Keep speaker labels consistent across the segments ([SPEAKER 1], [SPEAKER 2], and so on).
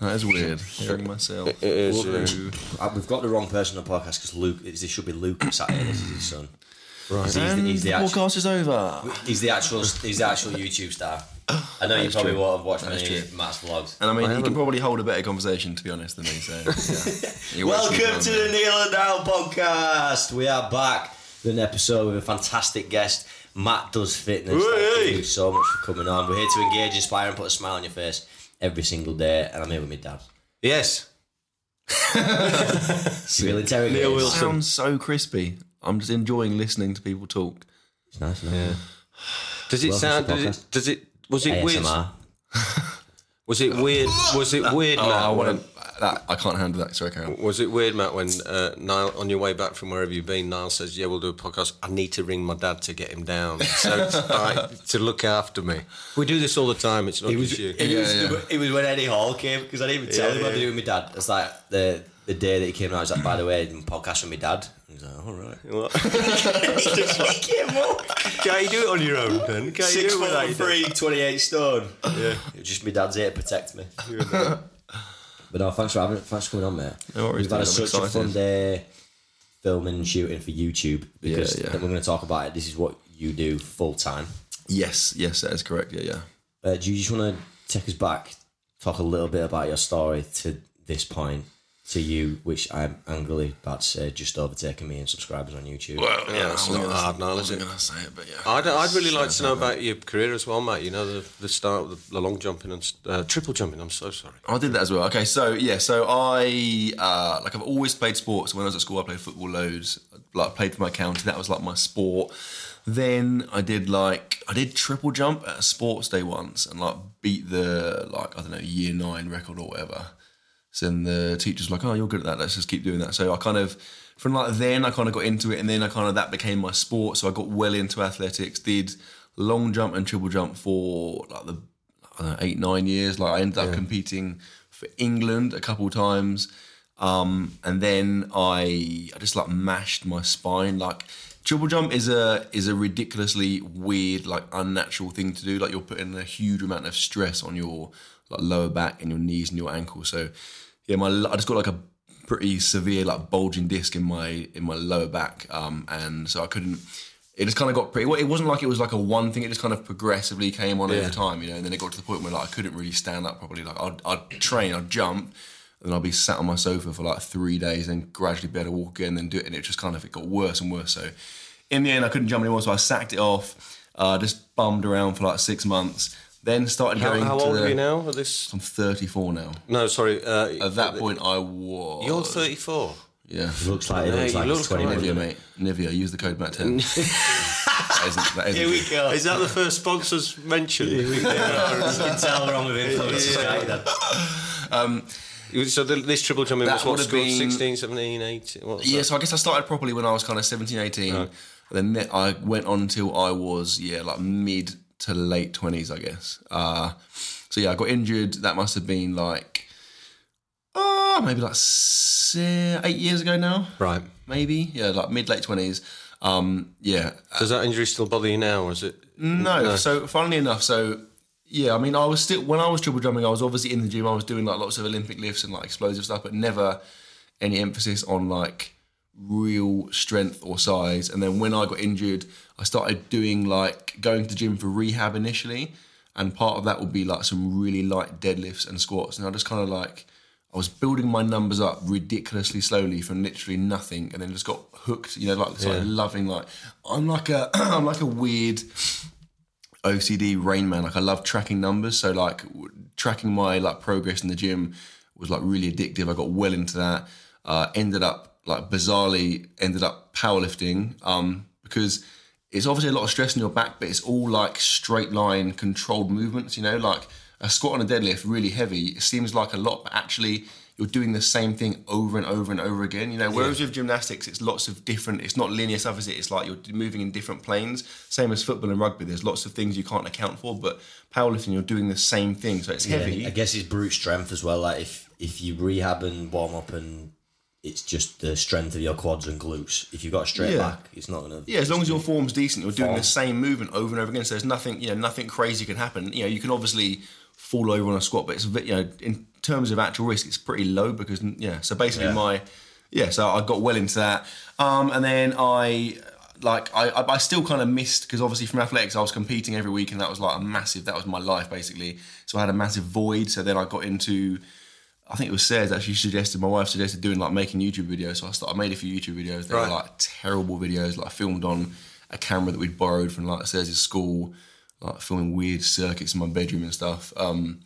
[SPEAKER 1] That is weird. Hearing myself.
[SPEAKER 2] It is,
[SPEAKER 1] through.
[SPEAKER 3] Uh, We've got the wrong person on the podcast because Luke. This should be Luke sat here. This is his son.
[SPEAKER 2] Right.
[SPEAKER 3] He's the, he's the
[SPEAKER 1] the
[SPEAKER 3] actual,
[SPEAKER 1] podcast is over.
[SPEAKER 3] he's the actual he's the actual YouTube star. I know you probably
[SPEAKER 1] true.
[SPEAKER 3] won't have watched
[SPEAKER 1] That's
[SPEAKER 3] many
[SPEAKER 1] true.
[SPEAKER 3] of Matt's vlogs.
[SPEAKER 1] And I mean,
[SPEAKER 2] I
[SPEAKER 1] you can probably hold a better conversation, to be honest, than me. So, yeah.
[SPEAKER 3] Welcome to the Neil and Down podcast. We are back with an episode with a fantastic guest. Matt does fitness. Thank you so much for coming on. We're here to engage, inspire, and put a smile on your face every single day. And I'm here with my dad.
[SPEAKER 2] Yes.
[SPEAKER 3] Feel interrogated.
[SPEAKER 2] Neil Wilson.
[SPEAKER 1] Sounds so crispy. I'm just enjoying listening to people talk.
[SPEAKER 3] It's nice, isn't it?
[SPEAKER 2] Does it
[SPEAKER 3] Welcome
[SPEAKER 2] sound?
[SPEAKER 3] to the
[SPEAKER 2] Does it? Does it? Was it weird?
[SPEAKER 3] ASMR.
[SPEAKER 2] Was it weird? Was it weird,
[SPEAKER 1] Oh,
[SPEAKER 2] Matt?
[SPEAKER 1] I
[SPEAKER 2] when-
[SPEAKER 1] want to. That, I can't handle that. Sorry, Karen.
[SPEAKER 2] Was it weird, Matt, when uh, Niall, on your way back from wherever you've been, Niall says, "Yeah, we'll do a podcast. I need to ring my dad to get him down, so like, to look after me." We do this all the time. It's not
[SPEAKER 3] It was,
[SPEAKER 2] just you.
[SPEAKER 3] it, was,
[SPEAKER 1] Yeah, yeah.
[SPEAKER 3] it was when Eddie Hall came because I didn't even tell
[SPEAKER 2] Yeah,
[SPEAKER 3] him what
[SPEAKER 2] yeah.
[SPEAKER 3] to do with my dad. It's like the the day that he came out. I was like, by the way, I'm podcasting with my dad. He's like, all right.
[SPEAKER 2] What?
[SPEAKER 3] he came up.
[SPEAKER 2] Can't you do it on your own then? Can't
[SPEAKER 3] Six
[SPEAKER 2] you do it without
[SPEAKER 3] foot three, 28 stone.
[SPEAKER 2] Yeah.
[SPEAKER 3] It was just my dad's here to protect me. But no, thanks for having thanks for coming on, mate.
[SPEAKER 1] No worries,
[SPEAKER 3] We've had a,
[SPEAKER 1] dude,
[SPEAKER 3] such a fun day filming and shooting for YouTube because
[SPEAKER 1] Yeah, yeah.
[SPEAKER 3] then we're going to talk about it. This is what you do full time.
[SPEAKER 1] Yes, yes, that is correct. Yeah, yeah.
[SPEAKER 3] Uh, do you just want to take us back, talk a little bit about your story to this point, to you, which I'm angrily about to say, just overtaking me in subscribers on YouTube.
[SPEAKER 1] Well,
[SPEAKER 2] yeah, it's not hard, Niall,
[SPEAKER 1] I
[SPEAKER 2] is
[SPEAKER 1] wasn't
[SPEAKER 2] it?
[SPEAKER 1] going to say it, but yeah.
[SPEAKER 2] I'd, I'd really like to know about your career as well, Matt. You know, the, the start of the, the long jumping and uh, triple jumping. I'm so sorry.
[SPEAKER 1] I did that as well. Okay, so yeah, so I uh, like I've always played sports. When I was at school, I played football loads. Like played for my county. That was like my sport. Then I did like I did triple jump at a sports day once and like beat the like I don't know year nine record or whatever. So then the teacher's like, "Oh, you're good at that. Let's just keep doing that." So I kind of from like then I kind of got into it, and then I kind of that became my sport. So I got well into athletics. Did long jump and triple jump for like the I don't know, eight nine years. Like I ended up competing for England a couple times, um, and then I I just like mashed my spine. Like triple jump is a is a ridiculously weird like unnatural thing to do. Like you're putting a huge amount of stress on your like lower back and your knees and your ankles. So yeah, my I just got like a pretty severe like bulging disc in my in my lower back, um, and so I couldn't. It just kind of got pretty. Well, it wasn't like it was like a one thing. It just kind of progressively came on
[SPEAKER 2] Yeah.
[SPEAKER 1] over time, you know. And then it got to the point where like I couldn't really stand up properly. Like I'd, I'd train, I'd jump, and then I'd be sat on my sofa for like three days, and gradually be able to walk again, then do it, and it just kind of it got worse and worse. So in the end, I couldn't jump anymore, so I sacked it off. Uh, just bummed around for like six months. Then started
[SPEAKER 2] How,
[SPEAKER 1] going.
[SPEAKER 2] how
[SPEAKER 1] to
[SPEAKER 2] old
[SPEAKER 1] the,
[SPEAKER 2] are you now? At this?
[SPEAKER 1] I'm 34 now.
[SPEAKER 2] No, sorry. Uh,
[SPEAKER 1] At that point, I was.
[SPEAKER 2] you're 34.
[SPEAKER 1] Yeah.
[SPEAKER 3] It looks like, it
[SPEAKER 2] Yeah,
[SPEAKER 3] looks
[SPEAKER 2] he
[SPEAKER 3] like
[SPEAKER 2] looks
[SPEAKER 3] it's 20
[SPEAKER 2] quite-
[SPEAKER 1] Nivea, mate. Nivea. Use the code Matt10. that isn't, that isn't
[SPEAKER 3] Here we go.
[SPEAKER 2] Is that the first sponsors mentioned?
[SPEAKER 3] You can tell we're on with influencers, can't you.
[SPEAKER 2] So the, this triple jumping
[SPEAKER 1] That
[SPEAKER 2] was what,
[SPEAKER 1] would have
[SPEAKER 2] school,
[SPEAKER 1] been-
[SPEAKER 2] 16, 17, 18? What
[SPEAKER 1] Yeah,
[SPEAKER 2] that?
[SPEAKER 1] so I guess I started properly when I was kind of 17, 18. And then I went on until I was, yeah, like mid to late 20s, I guess. Uh, so yeah, I got injured. That must have been like, oh, maybe like se- eight years ago now.
[SPEAKER 2] Right.
[SPEAKER 1] Maybe. Yeah, like mid, late 20s. Um, yeah.
[SPEAKER 2] Does that injury still bother you now, or is it?
[SPEAKER 1] No. So funnily enough, so yeah, I mean, I was still when I was triple jumping, I was obviously in the gym. I was doing like lots of Olympic lifts and like explosive stuff, but never any emphasis on like real strength or size. And then when I got injured, I started doing like going to the gym for rehab initially, and part of that would be like some really light deadlifts and squats. And I just kind of like I was building my numbers up ridiculously slowly from literally nothing, and then just got hooked. You know, like started loving like I'm like a I'm like a weird OCD rain man. Like I love tracking numbers, so like tracking my like progress in the gym was like really addictive. I got well into that. Uh, ended up like bizarrely ended up powerlifting um, because it's obviously a lot of stress in your back, but it's all like straight line controlled movements. You know, like a squat and a deadlift, really heavy. It seems like a lot, but actually you're doing the same thing over and over and over again. You know, whereas with gymnastics, it's lots of different. It's not linear stuff, is it? It's like you're moving in different planes. Same as football and rugby. There's lots of things you can't account for, but powerlifting, you're doing the same thing. So it's heavy.
[SPEAKER 3] I guess it's brute strength as well. Like if if you rehab and warm up and it's just the strength of your quads and glutes. If you've got a straight
[SPEAKER 1] Yeah.
[SPEAKER 3] back, it's not gonna.
[SPEAKER 1] Yeah, as long as your form's decent, you're doing the same movement over and over again. So there's nothing, you know, nothing crazy can happen. You know, you can obviously fall over on a squat, but it's a bit, you know, in terms of actual risk, it's pretty low because yeah. So basically,
[SPEAKER 3] Yeah.
[SPEAKER 1] my yeah. So I got well into that, um, and then I like I I still kind of missed because obviously from athletics I was competing every week and that was like a massive that was my life basically. So I had a massive void. So then I got into I think it was Sarah that actually suggested my wife suggested doing like making YouTube videos. So I started I made a few YouTube videos. They
[SPEAKER 2] Right.
[SPEAKER 1] were like terrible videos, like filmed on a camera that we'd borrowed from like Sarah's school, like filming weird circuits in my bedroom and stuff. Um,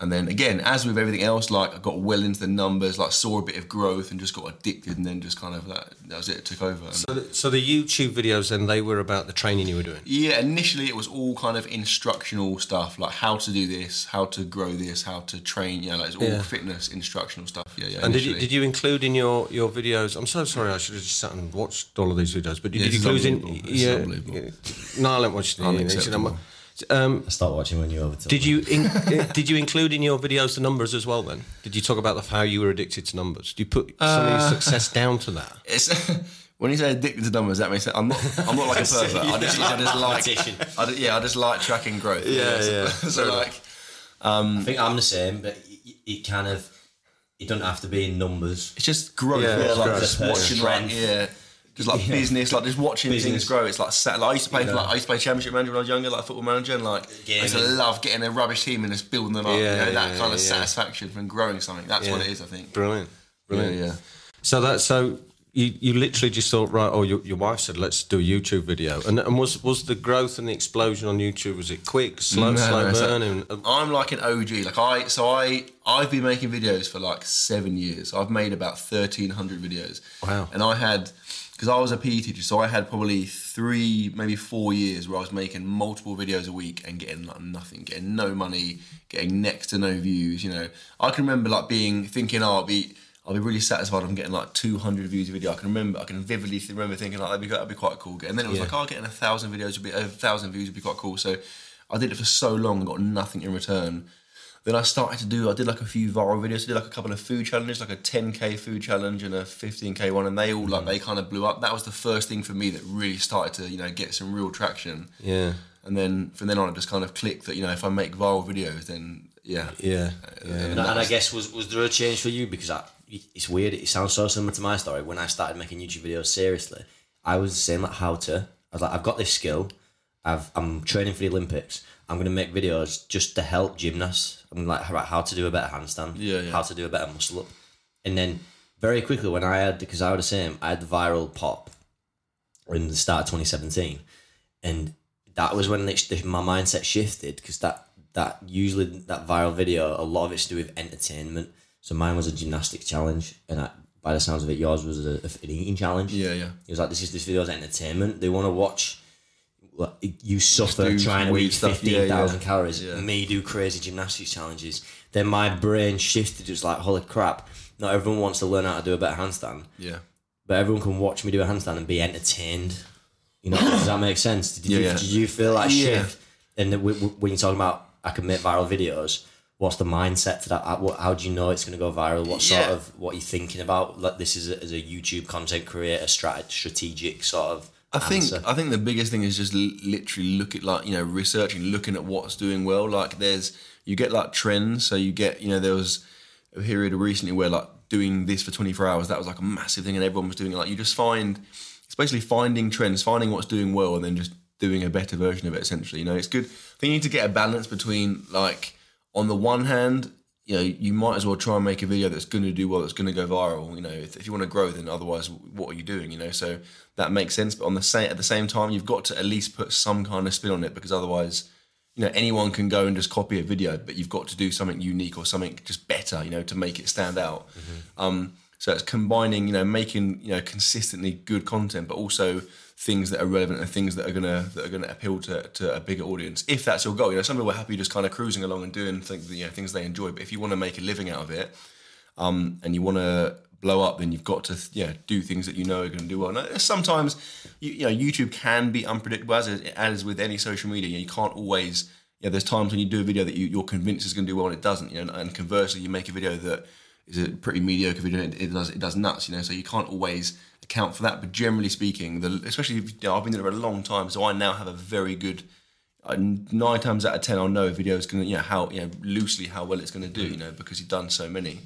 [SPEAKER 1] and then again, as with everything else, like I got well into the numbers, like saw a bit of growth and just got addicted, and then just kind of like that was it. It took over.
[SPEAKER 2] So the, so the YouTube videos then they were about the training you were doing.
[SPEAKER 1] yeah, initially it was all kind of instructional stuff, like how to do this, how to grow this, how to train. You know, like it's all
[SPEAKER 2] Yeah.
[SPEAKER 1] fitness instructional stuff. Yeah, yeah.
[SPEAKER 2] And did you, did you include in your, your videos? I'm so sorry, I should have just sat and watched all of these videos. But did
[SPEAKER 1] Yeah,
[SPEAKER 2] you include in?
[SPEAKER 1] is
[SPEAKER 2] Yeah, no, I don't watch. Um,
[SPEAKER 3] I start watching when you're over. to
[SPEAKER 2] did you in, eh, did you include in your videos the numbers as well? Then did you talk about the, how you were addicted to numbers? Do you put some of your success down to that?
[SPEAKER 1] It's when you say addicted to numbers, that makes sense. I'm not. I'm not like a pervert. I just, I just like. I yeah, I just like tracking growth.
[SPEAKER 2] Yeah,
[SPEAKER 1] so,
[SPEAKER 2] yeah.
[SPEAKER 1] So
[SPEAKER 2] Fair
[SPEAKER 1] like,
[SPEAKER 3] I think I'm the same, but it, it kind of it doesn't have to be in numbers.
[SPEAKER 1] it's just growth.
[SPEAKER 2] Yeah,
[SPEAKER 1] Yeah,
[SPEAKER 2] it's
[SPEAKER 1] like
[SPEAKER 2] growth.
[SPEAKER 1] just watching, like yeah, just like
[SPEAKER 3] Yeah.
[SPEAKER 1] business, like just watching
[SPEAKER 3] Business.
[SPEAKER 1] things grow. It's like, like I used to play for
[SPEAKER 3] Yeah.
[SPEAKER 1] like I used to play championship manager when I was younger, like football manager, and like I used to love getting a rubbish team and just building them up.
[SPEAKER 2] Yeah,
[SPEAKER 1] you know, that
[SPEAKER 2] yeah,
[SPEAKER 1] kind of
[SPEAKER 2] yeah.
[SPEAKER 1] satisfaction from growing something. That's what it is, I think.
[SPEAKER 2] Brilliant, brilliant.
[SPEAKER 1] yeah.
[SPEAKER 2] So that so you, you literally just thought right. Oh, your, your wife said let's do a YouTube video, and and was was the growth and the explosion on YouTube was it quick, slow,
[SPEAKER 1] No,
[SPEAKER 2] slow
[SPEAKER 1] no, so-
[SPEAKER 2] burn? uh,
[SPEAKER 1] I'm like an OG. Like I, so I, I've been making videos for like seven years. I've made about thirteen hundred videos.
[SPEAKER 2] Wow.
[SPEAKER 1] And I had, because I was a PE teacher, so I had probably three, maybe four years where I was making multiple videos a week and getting like nothing, getting no money, getting next to no views. You know, I can remember like being thinking, oh, I'll be. I'll be really satisfied. I'm getting like 200 views a video. I can remember. I can vividly th- remember thinking like that'd be that'd be quite cool. And then it was
[SPEAKER 2] Yeah.
[SPEAKER 1] like, oh, getting a thousand videos would be a thousand views would be quite cool. So I did it for so long and got nothing in return. Then I started to do. I did like a few viral videos. I did like a couple of food challenges, like a 10k food challenge and a 15k one, and they all like they mm. kind of blew up. That was the first thing for me that really started to you know get some real traction.
[SPEAKER 2] yeah,
[SPEAKER 1] And then from then on, it just kind of clicked that you know if I make viral videos, then yeah,
[SPEAKER 2] yeah, uh, yeah.
[SPEAKER 3] And, I- and I guess was was there a change for you because I, it's weird. It sounds so similar to my story. When I started making YouTube videos seriously, I was the same like how to. I was like, I've got this skill. I've I'm training for the Olympics. I'm gonna make videos just to help gymnasts. I'm like right, how to do a better handstand.
[SPEAKER 1] Yeah, yeah.
[SPEAKER 3] How to do a better muscle up. And then very quickly when I had because I was the same, I had the viral pop in the start of 2017, and that was when it, my mindset shifted because that that usually that viral video a lot of it's to do with entertainment. So mine was a gymnastic challenge, and I, by the sounds of it, yours was a, an eating challenge.
[SPEAKER 1] yeah, yeah.
[SPEAKER 3] It was like this is this video's entertainment. They want to watch you suffer trying to reach
[SPEAKER 1] stuff. Yeah,
[SPEAKER 3] fifteen thousand
[SPEAKER 1] yeah.
[SPEAKER 3] calories.
[SPEAKER 1] Yeah.
[SPEAKER 3] Me do crazy gymnastics challenges. Then my brain shifted. It was like holy crap! Not everyone wants to learn how to do a better handstand,
[SPEAKER 1] Yeah.
[SPEAKER 3] but everyone can watch me do a handstand and be entertained. You know, does that make sense? Did, you, did you feel that shift? And then w- w- when you're talking about I can make viral videos, what's the mindset to that? How, do you know it's going to go viral? What sort
[SPEAKER 1] Yeah.
[SPEAKER 3] of what are you thinking about? Like this is a, as a YouTube content creator, strat- strategic sort of.
[SPEAKER 1] I think
[SPEAKER 3] answer?
[SPEAKER 1] I think the biggest thing is just l- literally look at like you know researching, looking at what's doing well. Like there's you get like trends, so you get you know there was a period recently where like doing this for 24 hours that was like a massive thing, and everyone was doing it. Like you just find it's basically finding trends, finding what's doing well, and then just doing a better version of it. Essentially, you know, it's good. I think you need to get a balance between like on the one hand. You know, you might as well try and make a video that's going to do well, that's going to go viral. You know, if, if you want to grow, then otherwise, what are you doing? You know, so that makes sense. But on the same at the same time, you've got to at least put some kind of spin on it because otherwise, you know, anyone can go and just copy a video, but you've got to do something unique or something just better, you know, to make it stand out. Um, so it's combining, you know, making you know consistently good content, but also things that are relevant and things that are gonna that are gonna appeal to, to a bigger audience. If that's your goal, you know, some people are happy just kind of cruising along and doing things, you know, things they enjoy. But if you want to make a living out of it, um, and you want to blow up, then you've got to yeah do things that you know are going to do well. Now, sometimes you, you know YouTube can be unpredictable as as with any social media. You, know, you can't always. Yeah, there's times when you do a video that you, you're convinced is going to do well and it doesn't. You know, and conversely, you make a video that is a pretty mediocre video and it does it does nuts. You know, so you can't always account for that. But generally speaking, the especially if, you know, I've been there a long time, so I now have a very good uh, nine times out of ten, I'll know a video is going to, you know, how, you know, loosely how well it's going to do, you know, because you've done so many.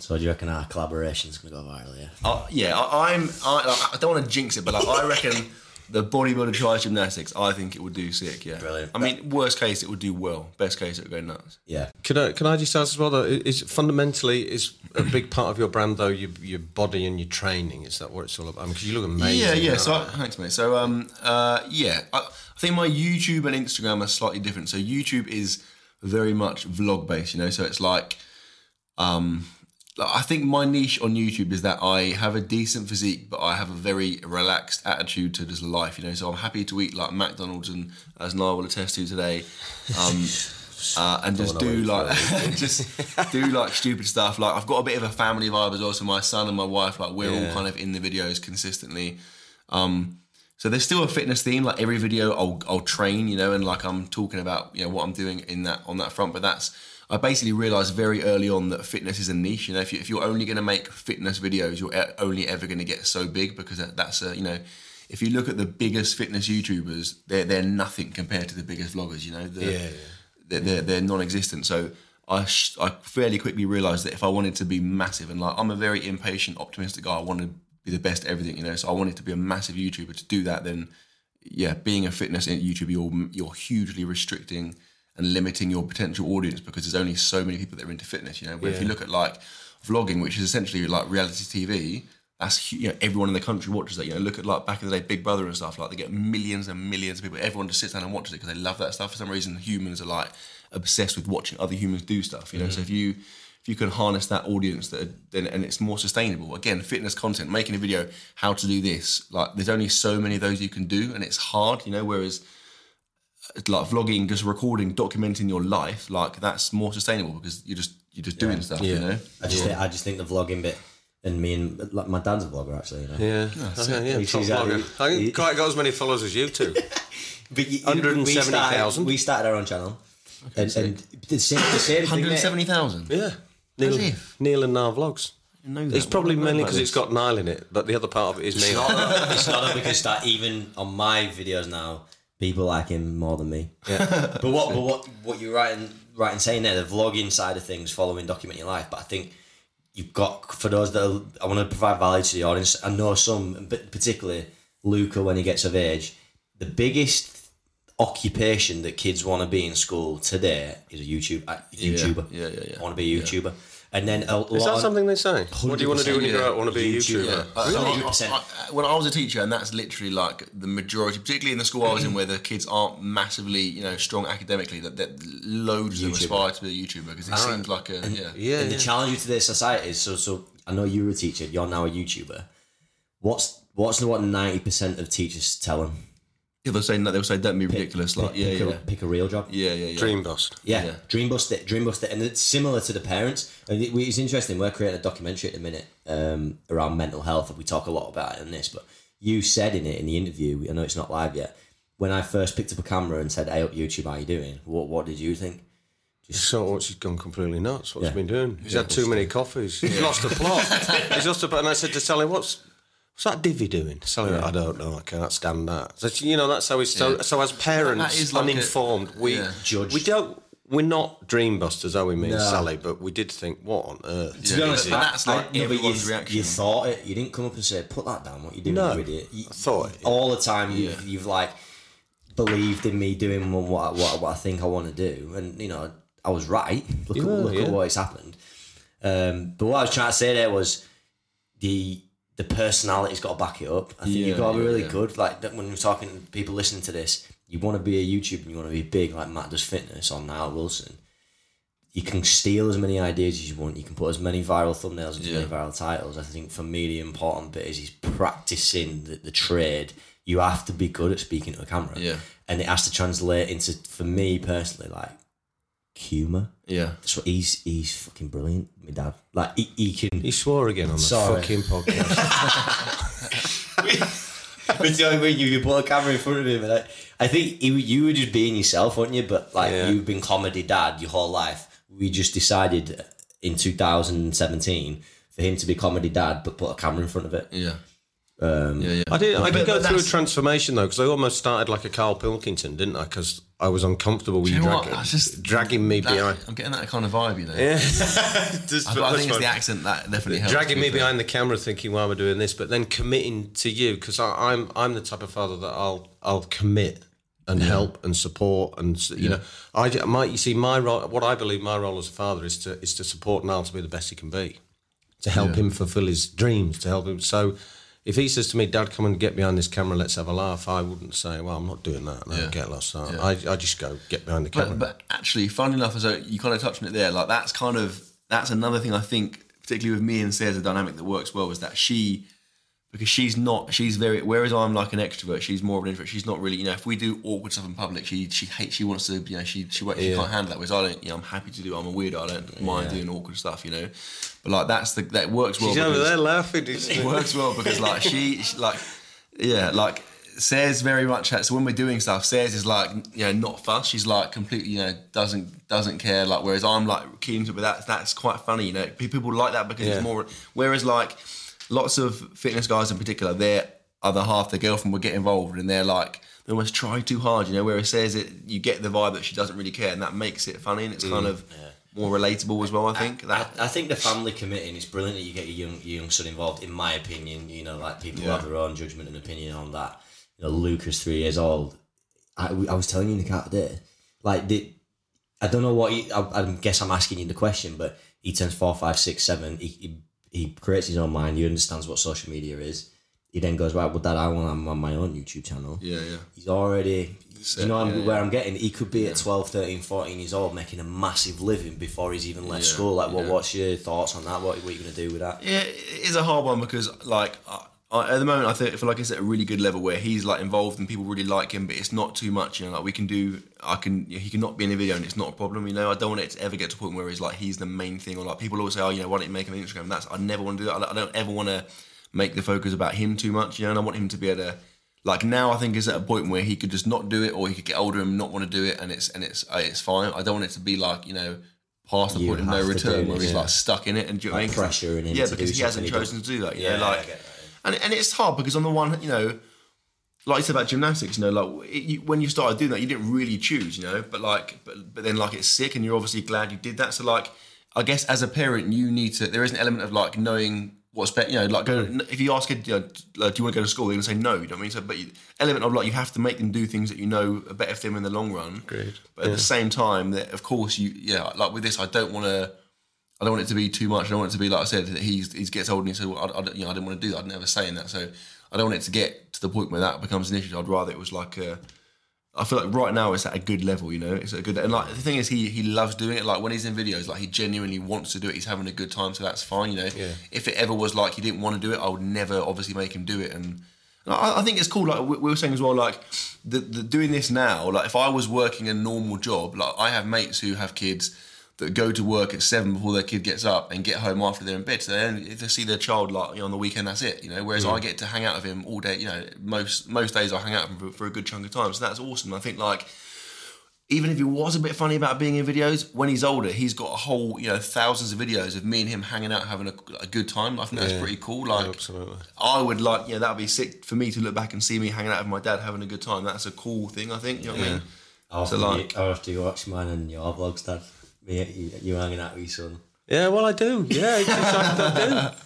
[SPEAKER 3] So do you reckon our collaboration is gonna go viral? Yeah.
[SPEAKER 1] Uh, yeah, I, I'm. I, I don't want to jinx it, but like, I reckon the bodybuilder tries gymnastics. I think it would do sick. Yeah,
[SPEAKER 3] Brilliant.
[SPEAKER 1] I mean, worst case, it would do well. Best case, it would go nuts.
[SPEAKER 3] Yeah.
[SPEAKER 2] Can I can I just ask as well though? Is fundamentally is a big part of your brand though your your body and your training? Is that what it's all about? Because you look amazing.
[SPEAKER 1] Yeah, yeah. So? I, thanks, mate. So um, uh, yeah, I, I think my YouTube and Instagram are slightly different. So YouTube is very much vlog based, you know. So it's like, um, like, I think my niche on YouTube is that I have a decent physique, but I have a very relaxed attitude to this life, you know. So I'm happy to eat like McDonald's and, as Niall will attest to today, um, uh, and just do like just do like stupid stuff. Like I've got a bit of a family vibe as well. So my son and my wife, like we're all kind of in the videos consistently. Um, so there's still a fitness theme. Like every video, I'll I'll train, you know, and like I'm talking about you know what I'm doing in that on that front. But that's I basically realized very early on that fitness is a niche. You know, if you if you're only going to make fitness videos, you're only ever going to get so big because that's a you know. If you look at the biggest fitness YouTubers, they're they're nothing compared to the biggest vloggers. You know, the,
[SPEAKER 2] Yeah, yeah.
[SPEAKER 1] They're, they're, they're non-existent. So I sh- I fairly quickly realized that if I wanted to be massive and like I'm a very impatient, optimistic guy, I want to be the best at everything. You know, so I wanted to be a massive YouTuber. To do that, then yeah, being a fitness YouTuber, you're you're hugely restricting and limiting your potential audience because there's only so many people that are into fitness. You know, but if you look at like vlogging, which is essentially like reality TV, that's you know everyone in the country watches that. You know, look at like back in the day, Big Brother and stuff. Like they get millions and millions of people. Everyone just sits down and watches it because they love that stuff. For some reason, humans are like obsessed with watching other humans do stuff. You know, so mm-hmm. if you if you can harness that audience that then and it's more sustainable again fitness content making a video how to do this like there's only so many of those you can do and it's hard you know whereas Uh, like vlogging just recording documenting your life like that's more sustainable because you're just you're just doing stuff you know
[SPEAKER 3] I just think, I just think the vlogging bit and me and like my dad's a vlogger actually. You know.
[SPEAKER 2] Yeah, okay, yeah,
[SPEAKER 3] He's-
[SPEAKER 2] top
[SPEAKER 3] he's had-
[SPEAKER 2] vlogger. I
[SPEAKER 3] he-
[SPEAKER 2] haven't quite got as many followers as you two.
[SPEAKER 3] But you,
[SPEAKER 2] 170,000.
[SPEAKER 3] We, started our own channel, and, and the same, the same
[SPEAKER 1] 170,000
[SPEAKER 2] Yeah, Neil. Neil and Niall vlogs.
[SPEAKER 1] know that.
[SPEAKER 2] It's probably
[SPEAKER 1] What do I know
[SPEAKER 2] mainly because it's got Niall in it, but the other part of it is me.
[SPEAKER 3] It's not, it's not because that even on my videos now, people like him more than me. Yeah. but what, but what, what you're right in, right in saying there, the vlogging side of things, following, documenting your life. But I think you've got for those that are, I want to provide value to the audience. I know some, but particularly Luca when he gets of age, the biggest occupation that kids want to be in school today is a YouTube uh, a YouTuber.
[SPEAKER 1] yeah, yeah, yeah.
[SPEAKER 3] I want to be a YouTuber. And then a
[SPEAKER 2] Is that
[SPEAKER 3] of-
[SPEAKER 2] something they say? What do you want to do when you grow up? Want to be a
[SPEAKER 3] YouTube,
[SPEAKER 2] YouTuber.
[SPEAKER 3] yeah.
[SPEAKER 1] I- I- I- I- when I was a teacher, and that's literally like the majority, particularly in the school I was in, where the kids aren't massively, you know, strong academically, that, that loads of them aspire to be a YouTuber because it seems like a yeah.
[SPEAKER 2] Yeah,
[SPEAKER 3] and the challenge to this society is so so I know you were a teacher, you're now a YouTuber. What's what's the what ninety percent of teachers tell them?
[SPEAKER 1] Yeah, they'll say they'll say don't be ridiculous. Like yeah,
[SPEAKER 3] pick,
[SPEAKER 1] yeah,
[SPEAKER 3] A, pick a real job.
[SPEAKER 1] yeah, yeah, yeah.
[SPEAKER 2] Dream bust.
[SPEAKER 3] Yeah,
[SPEAKER 1] Yeah.
[SPEAKER 3] dream bust it, dream bust it, and it's similar to the parents. And it, it's interesting. We're creating a documentary at the minute um, around mental health, and we talk a lot about it in this. But you said in it in the interview, I know it's not live yet. When I first picked up a camera and said, "Hey, up YouTube, how are you doing?" What What did you think?
[SPEAKER 2] So what's he's gone completely nuts? What's
[SPEAKER 3] Yeah.
[SPEAKER 2] he been doing? He's had too many coffees. He's lost the plot. he's lost the plot. And I said to Sally, "What's what's that divvy doing?" Sally, went, I don't know. I can't stand that. So, you know, that's how he's so. So as parents,
[SPEAKER 1] That is like a-
[SPEAKER 2] uninformed, we
[SPEAKER 1] yeah.
[SPEAKER 3] Judged.
[SPEAKER 2] we don't. We're not dream busters, are we, me and Sally? But we did think, what on earth?
[SPEAKER 3] To be honest,
[SPEAKER 1] but
[SPEAKER 3] I-
[SPEAKER 1] that's like
[SPEAKER 3] no,
[SPEAKER 1] everyone's
[SPEAKER 3] you,
[SPEAKER 1] reaction.
[SPEAKER 3] You thought it. You didn't come up and say, "Put that down." What you doing,
[SPEAKER 2] No.
[SPEAKER 3] you idiot? You,
[SPEAKER 2] I thought it,
[SPEAKER 3] all the time. You've, you've like believed in me doing what, I- what, I- what I think I want to do, and you know I was right. Look at
[SPEAKER 2] were,
[SPEAKER 3] look
[SPEAKER 2] yeah.
[SPEAKER 3] at what has happened. Um, but what I was trying to say there was the the personality's got to back it up. I think
[SPEAKER 1] Yeah,
[SPEAKER 3] you've got to be
[SPEAKER 1] yeah,
[SPEAKER 3] really
[SPEAKER 1] yeah.
[SPEAKER 3] good. Like when you're talking to people listening to this, you want to be a YouTuber and you want to be big, like Matt does fitness or Niall Wilson. You can steal as many ideas as you want. You can put as many viral thumbnails and as many viral titles. I think for me the important bit is he's practicing the, the trade. You have to be good at speaking to a camera,
[SPEAKER 1] Yeah.
[SPEAKER 3] and it has to translate into for me personally like humor.
[SPEAKER 1] yeah.
[SPEAKER 3] So he's he's fucking brilliant. My dad, like he, he can.
[SPEAKER 2] He swore again on the
[SPEAKER 3] Sorry.
[SPEAKER 2] fucking podcast.
[SPEAKER 3] but you know, when you, you put a camera in front of him, and I, I think he, you were just being yourself, weren't you? But like
[SPEAKER 2] Yeah.
[SPEAKER 3] you've been comedy dad your whole life. We just decided in 2017 for him to be comedy dad, but put a camera in front of it.
[SPEAKER 1] Yeah.
[SPEAKER 3] Um,
[SPEAKER 1] Yeah, yeah.
[SPEAKER 2] I did. I
[SPEAKER 1] But-
[SPEAKER 2] did go
[SPEAKER 1] but
[SPEAKER 2] through a transformation though, because I almost started like a Carl Pilkington, didn't I? Because I was uncomfortable with
[SPEAKER 1] Do
[SPEAKER 2] you,
[SPEAKER 1] you know what?
[SPEAKER 2] dragging,
[SPEAKER 1] just
[SPEAKER 2] dragging me
[SPEAKER 1] that-
[SPEAKER 2] behind.
[SPEAKER 1] I'm getting that kind of vibe, you know.
[SPEAKER 2] Yeah.
[SPEAKER 1] I, I think it's the accent that definitely helps.
[SPEAKER 2] dragging me behind the camera, thinking, "Why am I doing this?" But then committing to you because I'm I'm the type of father that I'll I'll commit and help and support and you know I my you see my role what I believe my role as a father is to is to support Niall to be the best he can be, to help him fulfill his dreams, to help him. So. If he says to me, "Dad, come and get behind this camera, let's have a laugh," I wouldn't say, "Well, I'm not doing that. No,
[SPEAKER 1] Yeah.
[SPEAKER 2] get lost." So I, I just go get behind the camera.
[SPEAKER 1] But, but actually, funny enough, as you kind of touched on it there, like that's kind of that's another thing I think, particularly with me and Sarah's a dynamic that works well is that she, because she's not, she's very. Whereas I'm like an extrovert, she's more of an introvert. She's not really, you know, if we do awkward stuff in public, she she hates, she wants to, you know, she she, she
[SPEAKER 2] Yeah.
[SPEAKER 1] can't handle that. Whereas I don't, you know, I'm happy to do. I'm a weirdo. I don't mind doing awkward stuff, you know. But like that's the that works well.
[SPEAKER 2] She's over
[SPEAKER 1] because-
[SPEAKER 2] there laughing. It's-
[SPEAKER 1] it works well because like she, she like yeah like Says very much has, so when we're doing stuff Says is like you know not fussed she's like completely you know doesn't doesn't care like whereas I'm like keen to but that's that's quite funny you know people like that because
[SPEAKER 2] Yeah.
[SPEAKER 1] it's more whereas like lots of fitness guys in particular their other half their girlfriend would get involved and they're like they almost try too hard you know whereas says it you get the vibe that she doesn't really care and that makes it funny and it's kind mm, of more relatable as well I think
[SPEAKER 3] I,
[SPEAKER 1] that
[SPEAKER 3] I think the family committing is brilliant that you get your young your young son involved. In my opinion, you know, like people
[SPEAKER 1] Yeah.
[SPEAKER 3] have their own judgment and opinion on that. You know, Luca's three years old. I, I was telling you in the car today, like did I don't know what he, I, I guess I'm asking you the question, but he turns four, five, six, seven. He, he he creates his own mind. He understands what social media is. He then goes right. Well, Dad, I want I'm on my own YouTube channel.
[SPEAKER 1] yeah yeah
[SPEAKER 3] He's already. you know I'm,
[SPEAKER 1] yeah,
[SPEAKER 3] where I'm getting? He could be at 12, 13, 14 years old making a massive living before he's even left
[SPEAKER 1] Yeah,
[SPEAKER 3] school. Like, what?
[SPEAKER 1] yeah.
[SPEAKER 3] what's your thoughts on that? What, what are you going to do with that?
[SPEAKER 1] Yeah, it is a hard one because, like, I, at the moment, I think, feel like it's at a really good level where he's like involved and people really like him, but it's not too much. You know, like we can do, I can, you know, he can not be in a video and it's not a problem. You know, I don't want it to ever get to a point where he's like he's the main thing, or like people always say, oh, you know, why don't you make him an Instagram? That's I never want to do that. I don't- I don't ever want to make the focus about him too much. You know, and I want him to be able to. Like now, I think is at a point where he could just not do it, or he could get older and not want to do it, and it's and it's uh, it's fine. I don't want it to be like you know past the
[SPEAKER 3] You
[SPEAKER 1] point of no return where
[SPEAKER 3] it,
[SPEAKER 1] he's
[SPEAKER 3] yeah.
[SPEAKER 1] like stuck in it and do you know what I
[SPEAKER 3] Like
[SPEAKER 1] mean?
[SPEAKER 3] pressuring him
[SPEAKER 1] Yeah, because he hasn't chosen to do that. You
[SPEAKER 3] Yeah,
[SPEAKER 1] know, like, and and it's hard because on the one, you know, like you said about gymnastics, you know, like it, you, when you started doing that, you didn't really choose, you know, but like, but but then like it's sick, and you're obviously glad you did that. So like, I guess as a parent, you need to. There is an element of like knowing what's better. You know, like go, if you ask a you know, like, do you want to go to school? They're gonna say no. You know what I mean? So, but you, element of like you have to make them do things that you know are better for them in the long run.
[SPEAKER 2] Agreed.
[SPEAKER 1] But at the same time, that of course you, yeah, like with this, I don't want to. I don't want it to be too much. I don't want it to be like I said. That he's he gets old and he said, well, I, I, don't- you know, I didn't want to do that. I'd never saying that. So I don't want it to get to the point where that becomes an issue. I'd rather it was like a. I feel like right now it's at a good level. You know, it's a good. And like the thing is, he he loves doing it. Like when he's in videos, like he genuinely wants to do it. He's having a good time, so that's fine. You know,
[SPEAKER 2] Yeah.
[SPEAKER 1] if it ever was like he didn't want to do it, I would never obviously make him do it. And I, I think it's cool. Like we we were saying as well, like the, the doing this now. Like if I was working a normal job, like I have mates who have kids that go to work at seven before their kid gets up and get home after they're in bed. So then if they see their child like you know, on the weekend, that's it. You know, whereas mm. I get to hang out with him all day. You know, most most days I hang out with him for, for a good chunk of time. So that's awesome. I think like even if he was a bit funny about being in videos, when he's older, he's got a whole, you know, thousands of videos of me and him hanging out, having a, a good time. I think that's
[SPEAKER 2] Yeah.
[SPEAKER 1] pretty cool. Like,
[SPEAKER 2] Absolutely.
[SPEAKER 1] I would like, yeah, that would be sick for me to look back and see me hanging out with my dad, having a good time. That's a cool thing, I think. You know what I mean?
[SPEAKER 3] How
[SPEAKER 1] So, like-
[SPEAKER 3] you, how often you watch mine and your vlogs, Dad? Me, you, you hanging out with your son.
[SPEAKER 2] Yeah, well, I do. Yeah, it's just, I, I do.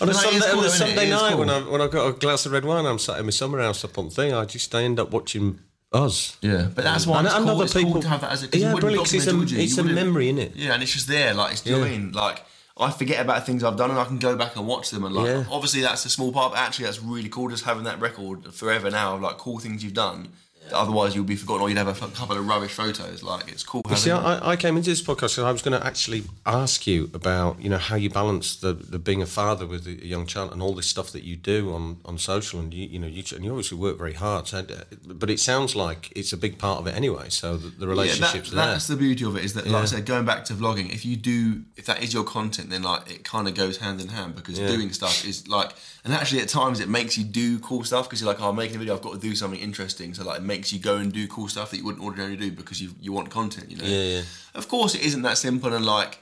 [SPEAKER 2] On a
[SPEAKER 1] No,
[SPEAKER 2] Sunday,
[SPEAKER 1] cool,
[SPEAKER 2] on a? Sunday night
[SPEAKER 1] cool.
[SPEAKER 2] when I when I've got a glass of red wine, I'm sat in my summer house up on thing. I just I end up watching us.
[SPEAKER 1] Yeah, but that's why
[SPEAKER 2] And-
[SPEAKER 1] it's,
[SPEAKER 2] and
[SPEAKER 1] cool.
[SPEAKER 2] other
[SPEAKER 1] it's cool
[SPEAKER 2] people-
[SPEAKER 1] to have that as a 'cause you
[SPEAKER 2] Yeah,
[SPEAKER 1] wouldn't
[SPEAKER 2] brilliant, 'cause it's a-
[SPEAKER 1] document you?
[SPEAKER 2] it's
[SPEAKER 1] You
[SPEAKER 2] a
[SPEAKER 1] wouldn't-
[SPEAKER 2] memory, innit?
[SPEAKER 1] Yeah, and it's just there. Like, it's, do you know I
[SPEAKER 2] Yeah.
[SPEAKER 1] mean? Like, I forget about things I've done and I can go back and watch them. And like,
[SPEAKER 2] Yeah.
[SPEAKER 1] obviously, that's a small part, but actually, that's really cool just having that record forever now of like cool things you've done. Otherwise, you'll be forgotten or you'd have a couple of rubbish photos. Like, it's cool.
[SPEAKER 2] You see, I, I came into this podcast because I was going to actually ask you about, you know, how you balance the, the being a father with a young child and all this stuff that you do on, on social, and you, you know, you, and you obviously work very hard. So, but it sounds like it's a big part of it anyway. So the, the relationships
[SPEAKER 1] yeah, that, that's the beauty of it is that like I said going back to vlogging if you do if that is your content then like it kind of goes hand in hand because
[SPEAKER 2] Yeah.
[SPEAKER 1] doing stuff is like and actually at times it makes you do cool stuff because you're like oh I'm making a video I've got to do something interesting so like it makes you go and do cool stuff that you wouldn't ordinarily do because you you want content you know
[SPEAKER 2] Yeah, yeah.
[SPEAKER 1] of course it isn't that simple and like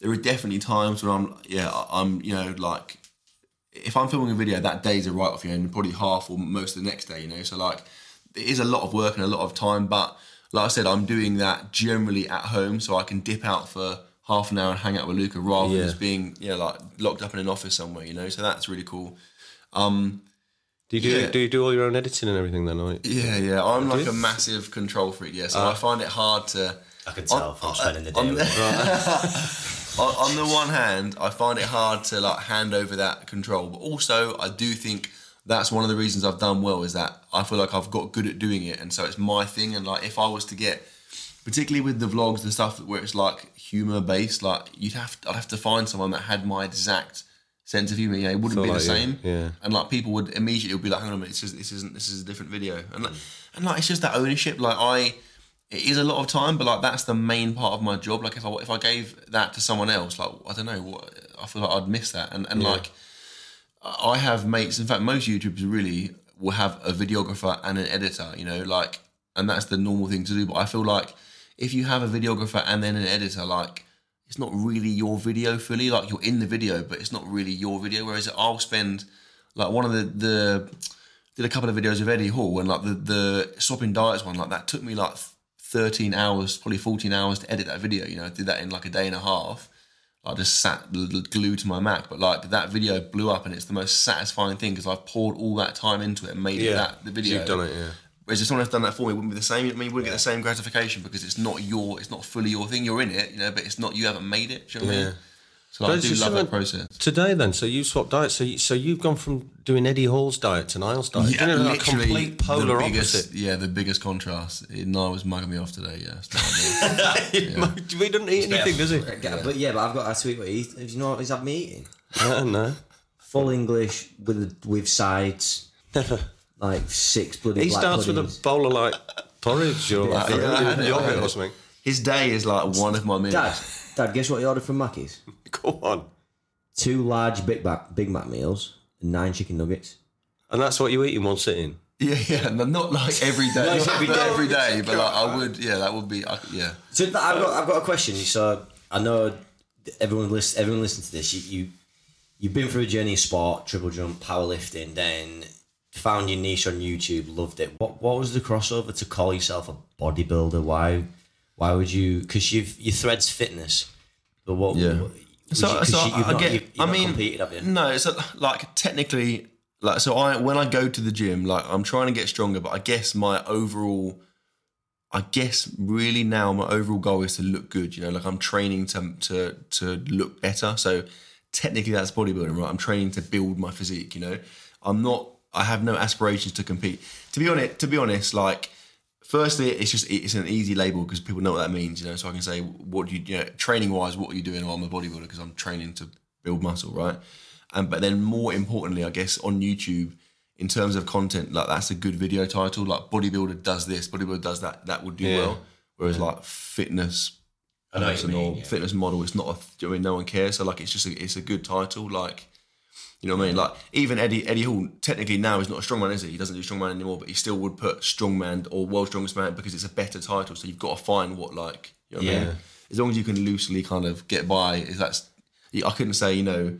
[SPEAKER 1] there are definitely times when I'm yeah I'm you know like if I'm filming a video, that day's a write off, you know, and probably half or most of the next day, you know. So like, it is a lot of work and a lot of time, but like I said, I'm doing that generally at home, so I can dip out for half an hour and hang out with Luca rather
[SPEAKER 2] Yeah.
[SPEAKER 1] than just being, you know, like locked up in an office somewhere, you know. So that's really cool.
[SPEAKER 2] Um, Do you do,
[SPEAKER 1] Yeah.
[SPEAKER 2] do you do all your own editing and everything then? Or?
[SPEAKER 1] Yeah, yeah. I'm like
[SPEAKER 2] you?
[SPEAKER 1] a massive control freak, yeah. So ah. I find it hard to.
[SPEAKER 3] I can tell from spending the day
[SPEAKER 1] on,
[SPEAKER 3] with you.
[SPEAKER 1] on, on the one hand, I find it hard to like hand over that control, but also I do think that's one of the reasons I've done well is that I feel like I've got good at doing it, and so it's my thing. And like if I was to get, particularly with the vlogs and stuff where it's like humor based, like you'd have I'd have to find someone that had my exact sense of humor. Yeah, it wouldn't be the
[SPEAKER 2] like you,
[SPEAKER 1] same.
[SPEAKER 2] yeah.
[SPEAKER 1] And like people would immediately be like, "Hang on a minute, this is this isn't this is a different video," and like, and like it's just that ownership. Like I, it is a lot of time, but like that's the main part of my job. Like if I if I gave that to someone else, like I don't know what I feel like I'd miss that. And and like I have mates. In fact, most YouTubers really will have a videographer and an editor. You know, like, and that's the normal thing to do. But I feel like if you have a videographer and then an editor, like, it's not really your video fully. Like, you're in the video, but it's not really your video. Whereas I'll spend like one of the the did a couple of videos of Eddie Hall and like the the swapping diets one. Like that took me like. 13 hours, probably 14 hours to edit that video. You know, I did that in like a day and a half. I just sat glued to my Mac, but like that video blew up, and it's the most satisfying thing because I've poured all that time into it and made it
[SPEAKER 2] Yeah,
[SPEAKER 1] that the video.
[SPEAKER 2] You've done it, yeah.
[SPEAKER 1] Whereas if someone has done that for me, it wouldn't be the same. I mean, you wouldn't get the same gratification because it's not your, it's not fully your thing. You're in it, you know, but it's not. You haven't made it. Do you know what I mean? So like, I do love that process.
[SPEAKER 2] Today then, so you swapped diets. So you, so you've gone from doing Eddie Hall's diet to Niall's diet. you know, like complete polar
[SPEAKER 1] the biggest,
[SPEAKER 2] opposite.
[SPEAKER 1] Yeah, the biggest contrast. Niall was mugging me off today. Yeah, it's not ideal.
[SPEAKER 2] he doesn't eat anything, does he?
[SPEAKER 3] Yeah, But yeah, but I've got a tweet what he. Do you know what he's had me eating?
[SPEAKER 2] no, no.
[SPEAKER 3] Full English with with sides, like six bloody.
[SPEAKER 2] He
[SPEAKER 3] black
[SPEAKER 2] starts with a
[SPEAKER 3] puddings.
[SPEAKER 2] bowl of like porridge or like
[SPEAKER 1] Yeah, I had it, I
[SPEAKER 2] yogurt
[SPEAKER 1] had
[SPEAKER 2] or something.
[SPEAKER 1] His day is like one of my meals.
[SPEAKER 3] Dad, Dad, guess what he ordered from Mackey's?
[SPEAKER 2] Go on.
[SPEAKER 3] Two large Big Mac Big Mac meals and nine chicken nuggets.
[SPEAKER 2] And that's what you eat in one sitting.
[SPEAKER 1] Yeah, yeah, no, not like every day,
[SPEAKER 3] Not
[SPEAKER 1] not
[SPEAKER 3] every
[SPEAKER 1] not
[SPEAKER 3] day.
[SPEAKER 1] every day, but like I would, yeah, that would be, I, yeah.
[SPEAKER 3] So th- I've got I've got a question. So I know everyone listen everyone listening to this. You you you've been through a journey of sport, triple jump, powerlifting, then found your niche on YouTube, loved it. What what was the crossover to call yourself a bodybuilder? Why why would you? Because you've your threads fitness, but what?
[SPEAKER 1] Yeah.
[SPEAKER 3] what-
[SPEAKER 1] So,
[SPEAKER 3] you-
[SPEAKER 1] so
[SPEAKER 3] you- you've
[SPEAKER 1] I
[SPEAKER 3] not-
[SPEAKER 1] get.
[SPEAKER 3] you've- you've
[SPEAKER 1] I mean,
[SPEAKER 3] competed, have you?
[SPEAKER 1] no. It's a, like technically, like so. I when I go to the gym, like I'm trying to get stronger, but I guess my overall, I guess really now my overall goal is to look good. You know, like I'm training to to to look better. So technically, that's bodybuilding, right? I'm training to build my physique. You know, I'm not. I have no aspirations to compete. To be honest, to be honest, like firstly, it's just it's an easy label because people know what that means, you know. So I can say, what do you, you know, training wise, what are you doing? Oh, I'm a bodybuilder because I'm training to build muscle, right? And but then more importantly, I guess on YouTube, in terms of content, like that's a good video title. Like bodybuilder does this, bodybuilder does that. That would do
[SPEAKER 2] Yeah.
[SPEAKER 1] well. Whereas like fitness
[SPEAKER 3] I know what you mean, yeah.
[SPEAKER 1] fitness model, it's not. A, do you know what I mean no one cares. So like it's just a, it's a good title. Like you know what I mean? Like even Eddie Eddie Hall technically now is not a strongman, is he? He doesn't do strongman anymore, but he still would put strongman or world strongest man because it's a better title. So you've got to find what like you know what I
[SPEAKER 3] Yeah.
[SPEAKER 1] mean. As long as you can loosely kind of get by, is that's I couldn't say you know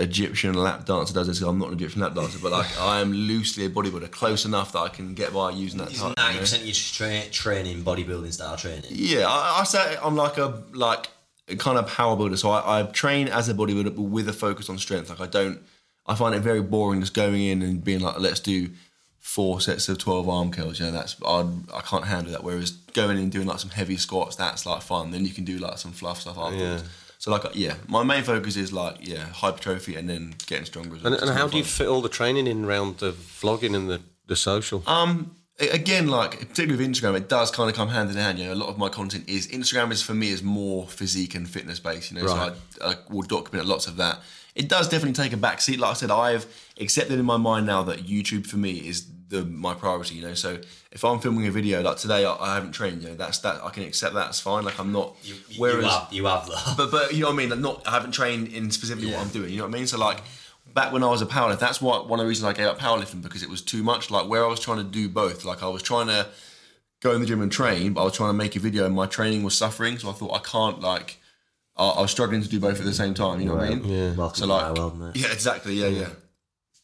[SPEAKER 1] Egyptian lap dancer does this. I'm not an Egyptian lap dancer, but like I am loosely a bodybuilder, close enough that I can get by using that know?
[SPEAKER 3] Ninety percent you just tra- training bodybuilding style training.
[SPEAKER 1] Yeah, I, I say I'm like a like kind of power builder. So I, I train as a bodybuilder, but with a focus on strength. Like I don't, I find it very boring just going in and being like, let's do four sets of twelve arm curls. You know, that's I I can't handle that. Whereas going in and doing like some heavy squats, that's like fun. Then you can do like some fluff stuff afterwards.
[SPEAKER 2] Yeah.
[SPEAKER 1] So like yeah, my main focus is like yeah hypertrophy and then getting stronger. As well.
[SPEAKER 2] And, and how do you fit all the training in around the vlogging and the, the social?
[SPEAKER 1] Um, again, like particularly with Instagram, it does kind of come hand in hand. You know, a lot of my content is Instagram is for me is more physique and fitness based. You know,
[SPEAKER 2] Right.
[SPEAKER 1] so I, I will document lots of that. It does definitely take a back seat. Like I said, I've accepted in my mind now that YouTube for me is the my priority. You know, so if I'm filming a video like today, I, I haven't trained. You know, that's that I can accept that. It's fine. Like I'm not.
[SPEAKER 3] You,
[SPEAKER 1] whereas
[SPEAKER 3] you have you have though.
[SPEAKER 1] but but you know what I mean. Like not I haven't trained in specifically what I'm doing. You know what I mean. So like back when I was a powerlifter, that's what one of the reasons I gave up powerlifting because it was too much. Like where I was trying to do both. Like I was trying to go in the gym and train, but I was trying to make a video, and my training was suffering. So I thought I can't like. I, I was struggling to do both at the same time. You know what I mean?
[SPEAKER 2] Yeah.
[SPEAKER 3] Welcome
[SPEAKER 1] So like,
[SPEAKER 3] my world, mate.
[SPEAKER 1] yeah, exactly. Yeah, yeah,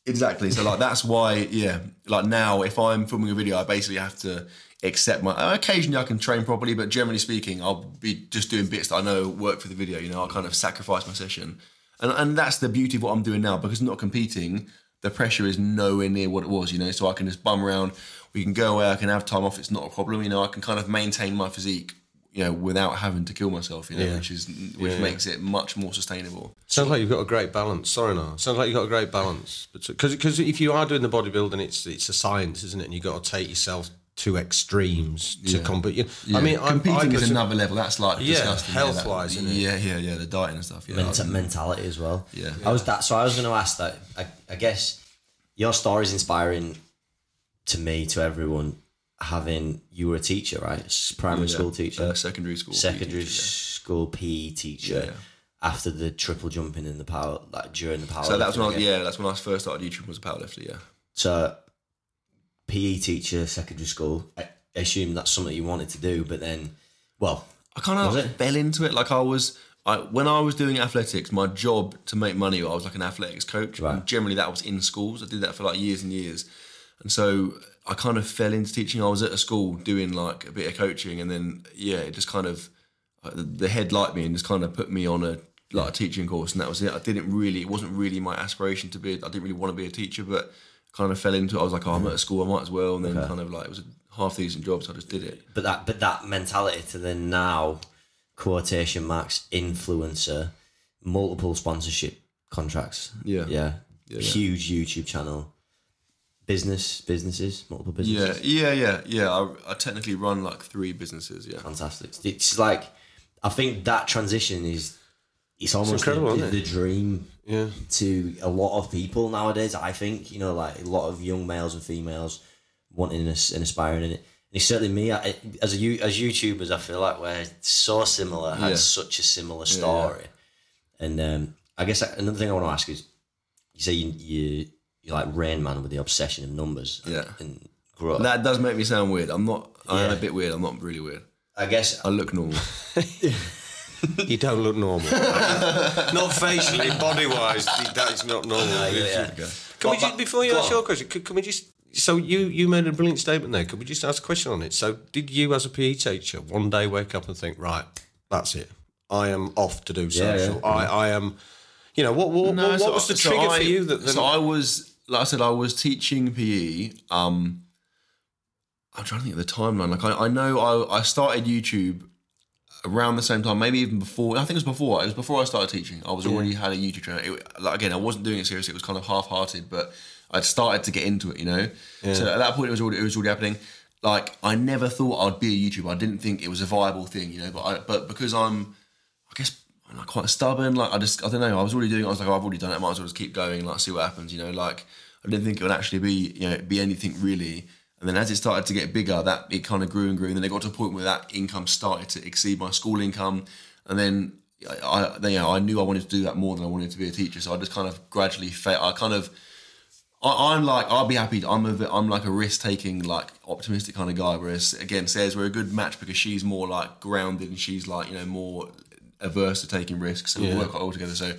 [SPEAKER 1] exactly. So like, that's why, yeah. Like now, if I'm filming a video, I basically have to accept my. Occasionally, I can train properly, but generally speaking, I'll be just doing bits that I know work for the video. You know, I'll kind of sacrifice my session, and and that's the beauty of what I'm doing now because I'm not competing. The pressure is nowhere near what it was. You know, so I can just bum around. We can go away. I can have time off. It's not a problem. You know, I can kind of maintain my physique. You know, without having to kill myself. You know,
[SPEAKER 2] Yeah.
[SPEAKER 1] which is which makes it much more sustainable.
[SPEAKER 2] Sounds like you've got a great balance. Sorry, no. Sounds like you've got a great balance. Because because if you are doing the bodybuilding, it's it's a science, isn't it? And you've got to take yourself to extremes to
[SPEAKER 1] Yeah.
[SPEAKER 2] compete. You-
[SPEAKER 1] Yeah.
[SPEAKER 2] I mean, I-
[SPEAKER 1] competing
[SPEAKER 2] I,
[SPEAKER 1] is another level. That's like
[SPEAKER 2] Yeah,
[SPEAKER 1] disgusting.
[SPEAKER 2] health-wise,
[SPEAKER 1] that-
[SPEAKER 2] isn't it?
[SPEAKER 1] Yeah, yeah, yeah. The dieting and stuff. Yeah,
[SPEAKER 3] Menta- mentality as well.
[SPEAKER 1] Yeah.
[SPEAKER 3] I was that. So I was going to ask that. I, I guess your story is inspiring to me, to everyone. Having you were a teacher, right? Primary
[SPEAKER 1] Yeah.
[SPEAKER 3] school teacher,
[SPEAKER 1] Uh, secondary school.
[SPEAKER 3] secondary
[SPEAKER 1] PE teacher,
[SPEAKER 3] school PE teacher.
[SPEAKER 1] Yeah, yeah.
[SPEAKER 3] After the triple jumping in the power, like during the power.
[SPEAKER 1] So that's when I was, yeah, that's when I first started YouTube was a powerlifter. Yeah.
[SPEAKER 3] So, PE teacher, secondary school. I I assume that's something you wanted to do, but then, well,
[SPEAKER 1] I kind of like fell into it. Like I was, I when I was doing athletics, my job to make money, I was like an athletics coach.
[SPEAKER 3] Right.
[SPEAKER 1] And generally, that was in schools. I did that for like years and years, and so I kind of fell into teaching. I was at a school doing like a bit of coaching, and then yeah, it just kind of uh, the head liked me and just kind of put me on a like a teaching course, and that was it. I didn't really, it wasn't really my aspiration to be. I didn't really want to be a teacher, but kind of fell into it. I was like, oh, I'm at a school, I might as well, and then kind of like it was a half decent job, so I just did it.
[SPEAKER 3] but that but that mentality to then now quotation marks influencer multiple sponsorship contracts
[SPEAKER 1] Yeah.
[SPEAKER 3] yeah,
[SPEAKER 1] yeah.
[SPEAKER 3] huge youtube channel business businesses multiple
[SPEAKER 1] Yeah,
[SPEAKER 3] businesses
[SPEAKER 1] yeah, yeah, yeah. I, I technically run like three businesses. Yeah,
[SPEAKER 3] fantastic it's like i think that transition is it's almost
[SPEAKER 2] incredible,
[SPEAKER 3] the, the dream
[SPEAKER 2] yeah.
[SPEAKER 3] to a lot of people nowadays. I think you know, like a lot of young males and females wanting and aspiring in it. And it's certainly me I, as a as YouTubers. I feel like we're so similar, had
[SPEAKER 1] Yeah.
[SPEAKER 3] such a similar story. And um, I guess another thing I want to ask is, you say you you you're like Rain Man with the obsession of numbers,
[SPEAKER 1] Yeah.
[SPEAKER 3] and growth.
[SPEAKER 1] that does make me sound weird. I'm not. I am a bit weird. I'm not really weird.
[SPEAKER 3] I guess
[SPEAKER 1] I look normal.
[SPEAKER 2] You don't look normal. not facially, body wise. That is not normal.
[SPEAKER 3] yeah, yeah.
[SPEAKER 2] Can we just, before you ask
[SPEAKER 3] on.
[SPEAKER 2] your question, can, can we just? So you you made a brilliant statement there. Could we just ask a question on it? So did you, as a PE teacher, one day wake up and think, right, that's it, I am off to do social.
[SPEAKER 3] yeah.
[SPEAKER 2] I, I am, you know, what what, what,
[SPEAKER 1] so-
[SPEAKER 2] was the
[SPEAKER 1] so
[SPEAKER 2] trigger
[SPEAKER 1] I-
[SPEAKER 2] for you that?
[SPEAKER 1] so I was, like I said, I was teaching PE. Um, I'm trying to think of the timeline. Like I, I know I, I started YouTube around the same time, maybe even before. I think it was before. It was before I started teaching. I was already had a YouTube channel. It, like, again, I wasn't doing it seriously. It was kind of half-hearted, but I'd started to get into it. You know. So at that point, it was already it was already happening. Like I never thought I'd be a YouTuber. I didn't think it was a viable thing. You know. But I, but because I'm, I guess I'm like quite stubborn. Like I just I don't know. I was already doing. it. I was like, oh, I've already done it. I might as well just keep going. Like see what happens. You know. Like I didn't think it would actually be you know be anything really. And then as it started to get bigger, that it kind of grew and grew. And then it got to a point where that income started to exceed my school income. And then I, I then, yeah, I knew I wanted to do that more than I wanted to be a teacher. So I just kind of gradually, fa- I kind of, I, I'm like, I'll be happy. I'm a, I'm like a risk taking, like optimistic kind of guy. Whereas again, says we're a good match because she's more like grounded and she's like you know more averse to taking risks and we work all together. So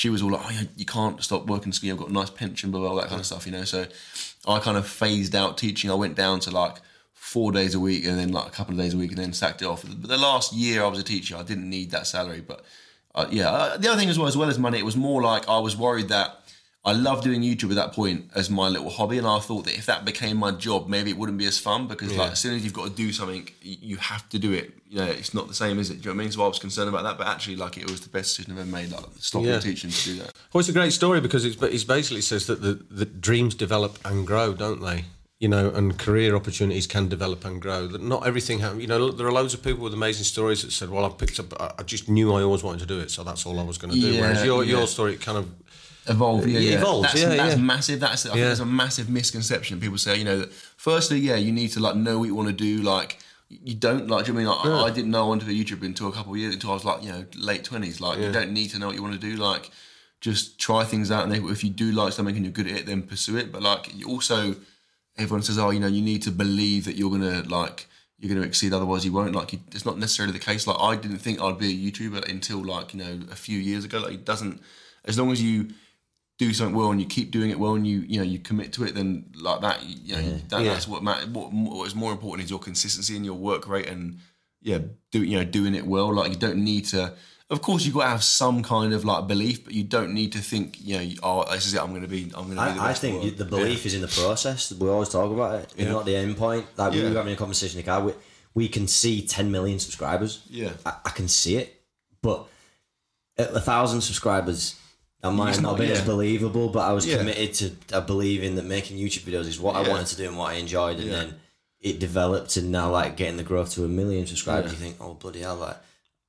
[SPEAKER 1] she was all like, oh, you can't stop working ski. I've got a nice pension, blah, blah, blah, that kind of stuff, you know. So I kind of phased out teaching. I went down to like four days a week and then like a couple of days a week and then sacked it off. But the last year I was a teacher, I didn't need that salary. But uh, yeah, uh, the other thing as well, as well as money, it was more like I was worried that I loved doing YouTube at that point as my little hobby, and I thought that if that became my job, maybe it wouldn't be as fun because like as soon as you've got to do something, you have to do it. You know, it's not the same, is it? Do you know what I mean? So I was concerned about that, but actually, like it was the best decision I've ever made. Like stopping
[SPEAKER 2] Yeah.
[SPEAKER 1] teaching to do that.
[SPEAKER 2] Well, it's a great story because it's, it basically says that the, the dreams develop and grow, don't they? You know, and career opportunities can develop and grow. That not everything happens. You know, look, there are loads of people with amazing stories that said, "Well, I picked up. I- just knew I always wanted to do it, so that's all I was going to do."
[SPEAKER 1] Yeah,
[SPEAKER 2] Whereas your
[SPEAKER 1] yeah.
[SPEAKER 2] your story kind of
[SPEAKER 1] evolve. Yeah, yeah.
[SPEAKER 2] evolves,
[SPEAKER 1] That's,
[SPEAKER 2] yeah,
[SPEAKER 1] that's
[SPEAKER 2] yeah.
[SPEAKER 1] massive. That's I think there's a massive misconception. People say, you know, that firstly, yeah, you need to like know what you want to do. Like you don't like. Do you know I mean? Like, I didn't know I wanted to be a YouTuber until a couple of years until I was like, you know, late twenties. Like you don't need to know what you want to do. Like just try things out, and if- if you do like something and you're good at it, then pursue it. But like you also, everyone says, oh, you know, you need to believe that you're gonna like. you're going to exceed. Otherwise, you won't. Like, you, it's not necessarily the case. Like, I didn't think I'd be a YouTuber until like you know a few years ago. Like, it doesn't. As long as you do something well and you keep doing it well and you you know you commit to it, then like that, you know, that,
[SPEAKER 2] Yeah.
[SPEAKER 1] that's what matters. What, what is more important is your consistency and your work rate and yeah, do you know doing it well. Like, you don't need to. Of course, you've got to have some kind of like belief, but you don't need to think, you know, oh, this is it. I'm going to be, I'm going to be the
[SPEAKER 3] I, I
[SPEAKER 1] best. in
[SPEAKER 3] think
[SPEAKER 1] the world.
[SPEAKER 3] the belief is in the process. We always talk about it. It's
[SPEAKER 1] Yeah.
[SPEAKER 3] not the end point. Like we were having a conversation in the car. We, we can see 10 million subscribers.
[SPEAKER 1] Yeah.
[SPEAKER 3] I, I can see it. But a thousand subscribers, that might
[SPEAKER 1] It's
[SPEAKER 3] not be as believable, but I was
[SPEAKER 1] Yeah.
[SPEAKER 3] committed to uh, believing that making YouTube videos is what I wanted to do and what I enjoyed. And
[SPEAKER 1] Yeah.
[SPEAKER 3] then it developed and now like getting the growth to a million subscribers,
[SPEAKER 1] Yeah.
[SPEAKER 3] you think, oh, bloody hell, like,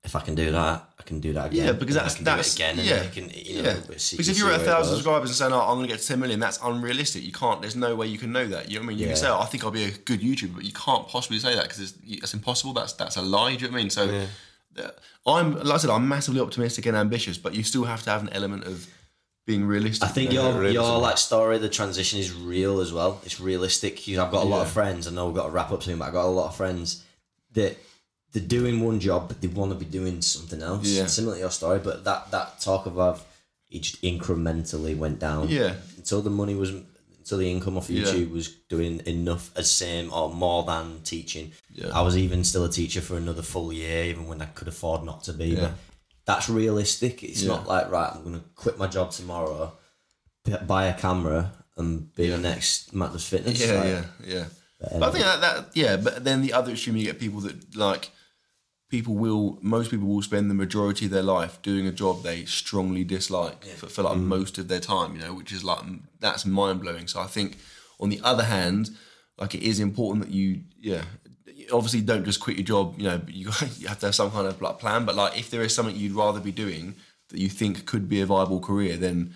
[SPEAKER 3] if I can do that, I can do that again.
[SPEAKER 1] Yeah, because that's
[SPEAKER 3] I can
[SPEAKER 1] that's
[SPEAKER 3] do it again,
[SPEAKER 1] yeah,
[SPEAKER 3] can, you know,
[SPEAKER 1] yeah.
[SPEAKER 3] see-
[SPEAKER 1] because if you're at a thousand subscribers and saying, "Oh, I'm going to get to ten million, that's unrealistic. You can't. There's no way you can know that. You know what I mean? You
[SPEAKER 3] Yeah.
[SPEAKER 1] can say, oh, "I think I'll be a good YouTuber," but you can't possibly say that because it's, it's impossible. That's that's a lie. Do you know what I mean? So, uh, I'm like I said, I'm massively optimistic and ambitious, but you still have to have an element of being realistic.
[SPEAKER 3] I think your
[SPEAKER 2] realism.
[SPEAKER 3] your like story, the transition is real as well. It's realistic. You- I've got a lot of friends. I know we've got to wrap up soon, but I've got a lot of friends that they're doing one job, but they want to be doing something else.
[SPEAKER 1] Yeah.
[SPEAKER 3] Similar to your story, but that that talk of I've it just incrementally went down.
[SPEAKER 1] Yeah.
[SPEAKER 3] Until the money was until the income off
[SPEAKER 1] Yeah.
[SPEAKER 3] YouTube was doing enough as same or more than teaching.
[SPEAKER 1] Yeah.
[SPEAKER 3] I was even still a teacher for another full year, even when I could afford not to be.
[SPEAKER 1] Yeah.
[SPEAKER 3] But that's realistic. It's not like right, I'm gonna quit my job tomorrow, buy a camera, and be the next Matt Does Fitness.
[SPEAKER 1] Yeah,
[SPEAKER 3] Like,
[SPEAKER 1] yeah, yeah. But I think that, that yeah, but then the other extreme you get people that like people will most people will spend the majority of their life doing a job they strongly dislike for, for like mm. most of their time, you know, which is like that's mind blowing. So I think on the other hand, like it is important that you yeah obviously don't just quit your job, you know, but you you have to have some kind of like plan. But like if there is something you'd rather be doing that you think could be a viable career, then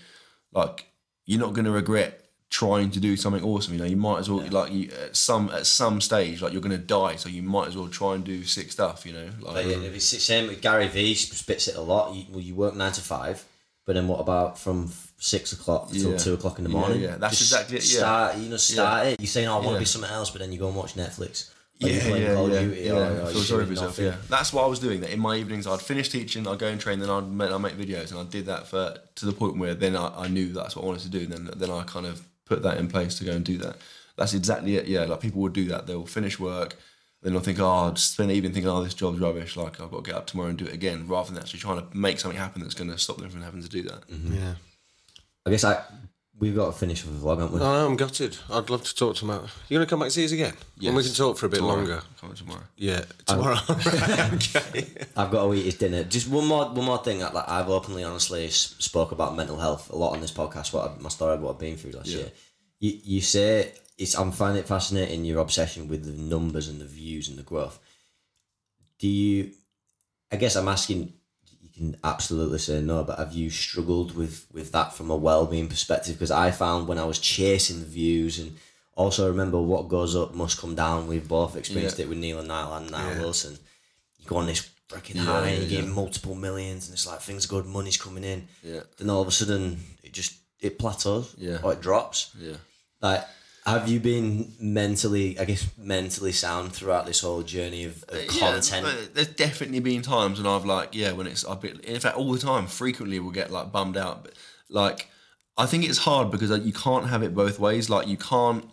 [SPEAKER 1] like you're not going to regret trying to do something awesome. You know, you might as well like you at some at some stage like you're going to die, so you might as well try and do sick stuff. You know, like
[SPEAKER 3] yeah, if it's the same with Gary Vee spits it a lot. You, well, you work nine to five, but then what about from six o'clock till
[SPEAKER 1] Yeah.
[SPEAKER 3] two o'clock in the morning?
[SPEAKER 1] yeah, that's
[SPEAKER 3] Just
[SPEAKER 1] exactly it, yeah.
[SPEAKER 3] Start, you know, start it. You're saying, oh, I want to
[SPEAKER 1] Yeah.
[SPEAKER 3] be something else, but then you go and watch Netflix.
[SPEAKER 1] Yeah, yeah, yeah, yeah.
[SPEAKER 3] or, or
[SPEAKER 1] I oh, sorry for yourself. Yeah, that's what I was doing. That in my evenings, I'd finish teaching, I'd go and train, then I'd make, I'd make videos, and I did that for to the point where then I, I knew that's what I wanted to do. And then then I kind of put that in place to go and do that. That's exactly it. Yeah, like people would do that. They'll finish work, then they'll think, ah, oh, I'll spend the evening thinking, oh, this job's rubbish. Like I've got to get up tomorrow and do it again, rather than actually trying to make something happen that's going to stop them from having to do that. Mm-hmm.
[SPEAKER 2] Yeah.
[SPEAKER 3] I guess I we've got to finish with the vlog, haven't we?
[SPEAKER 2] I know, I'm gutted. I'd love to talk to Matt. You're going to come back to see us again? And we can talk for a bit
[SPEAKER 1] Tomorrow.
[SPEAKER 2] longer.
[SPEAKER 1] Coming tomorrow.
[SPEAKER 2] Yeah, tomorrow. okay.
[SPEAKER 3] I've got to eat his dinner. Just one more, one more thing. Like I've openly, honestly spoke about mental health a lot on this podcast. What I, my story, of what I've been through last
[SPEAKER 1] Yeah.
[SPEAKER 3] year. You, you say it's. I'm finding it fascinating your obsession with the numbers and the views and the growth. Do you? I guess I'm asking. You can absolutely say no, but have you struggled with with that from a well being perspective? Because I found when I was chasing the views and also remember what goes up must come down. We've both experienced
[SPEAKER 1] Yeah.
[SPEAKER 3] it with Neil and Niall and Niall
[SPEAKER 2] Yeah.
[SPEAKER 3] Wilson you go on this freaking
[SPEAKER 1] Yeah,
[SPEAKER 3] high and you get multiple millions and it's like things are good, money's coming in.
[SPEAKER 1] Yeah.
[SPEAKER 3] Then all of a sudden it just it plateaus
[SPEAKER 1] Yeah.
[SPEAKER 3] or it drops.
[SPEAKER 1] Yeah.
[SPEAKER 3] Like have you been mentally I guess mentally sound throughout this whole journey of, of uh, content?
[SPEAKER 1] but there's definitely been times when I've like, yeah, when it's I've been, in fact, all the time, frequently we'll get like bummed out. But like, I think it's hard because like, you can't have it both ways. Like, you can't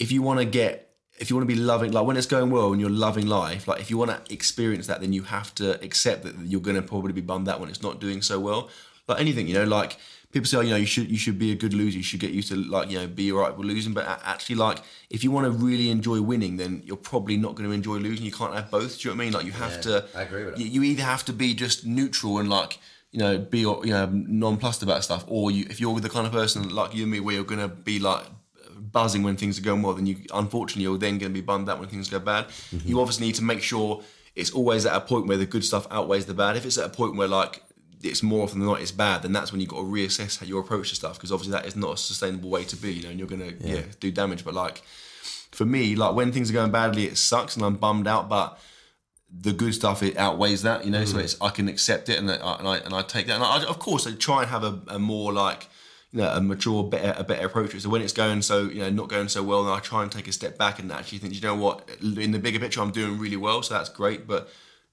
[SPEAKER 1] if you want to get if you want to be loving like when it's going well and you're loving life like if you want to experience that then you have to accept that you're going to probably be bummed out when it's not doing so well like anything you know like people say oh, you know you should you should be a good loser you should get used to like you know be alright with losing but actually like if you want to really enjoy winning then you're probably not going to enjoy losing you can't have both do you know what I mean like you have
[SPEAKER 3] Yeah,
[SPEAKER 1] to
[SPEAKER 3] I agree with that.
[SPEAKER 1] you, you either have to be just neutral and like you know be you know nonplussed about stuff or you if you're the kind of person like you and me where you're going to be like buzzing when things are going well, then you unfortunately you're then going to be bummed out when things go bad.
[SPEAKER 3] Mm-hmm.
[SPEAKER 1] You obviously need to make sure it's always at a point where the good stuff outweighs the bad. If it's at a point where like it's more often than not it's bad, then that's when you've got to reassess how your approach to stuff because obviously that is not a sustainable way to be. You know, and you're going to yeah. do damage. But like for me, like when things are going badly, it sucks and I'm bummed out, but the good stuff it outweighs that, you know. So mm. it's I can accept it and I, and I and I take that. And I, of course, I try and have a, a more like you know a mature, better a better approach. So when it's going so you know not going so well, then I try and take a step back and actually think, you know what, in the bigger picture, I'm doing really well, so that's great, but.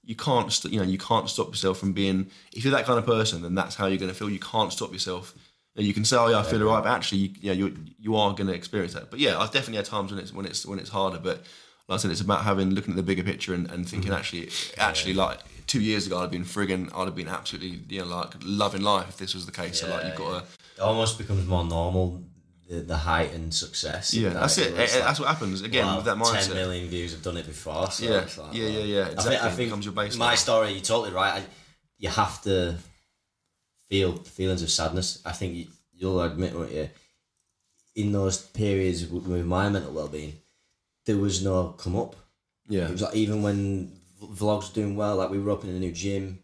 [SPEAKER 1] You can't, st- you know, you can't stop yourself from being. If you're that kind of person, then that's how you're going to feel. You can't stop yourself. You, know, you can say, "Oh yeah, I feel alright," but actually, you, you know, you you are going to experience that. But yeah, I've definitely had times when it's when it's when it's harder. But like I said, it's about having looking at the bigger picture and, and thinking mm-hmm. actually, actually, like two years ago, I'd have been frigging, I'd have been absolutely, you know, like loving life if this was the case. so like you've got to.
[SPEAKER 3] It almost becomes more normal. The, the height and success.
[SPEAKER 1] Yeah, that's it.
[SPEAKER 3] it's
[SPEAKER 1] Eh, eh,
[SPEAKER 3] like,
[SPEAKER 1] that's what happens again
[SPEAKER 3] wow,
[SPEAKER 1] with that
[SPEAKER 3] 10
[SPEAKER 1] mindset.
[SPEAKER 3] million views have done it before. So
[SPEAKER 1] Yeah,
[SPEAKER 3] it's like,
[SPEAKER 1] yeah, yeah,
[SPEAKER 3] well,
[SPEAKER 1] yeah,
[SPEAKER 3] I
[SPEAKER 1] exactly.
[SPEAKER 3] think, I
[SPEAKER 1] It
[SPEAKER 3] think
[SPEAKER 1] becomes your baseline.
[SPEAKER 3] my story, you're totally right. I, you have to feel feelings of sadness. I think you, you'll admit, won't you? In those periods with with my mental well-being, there was no come up.
[SPEAKER 1] Yeah,
[SPEAKER 3] It was like even when vlogs were doing well, like we were opening a new gym,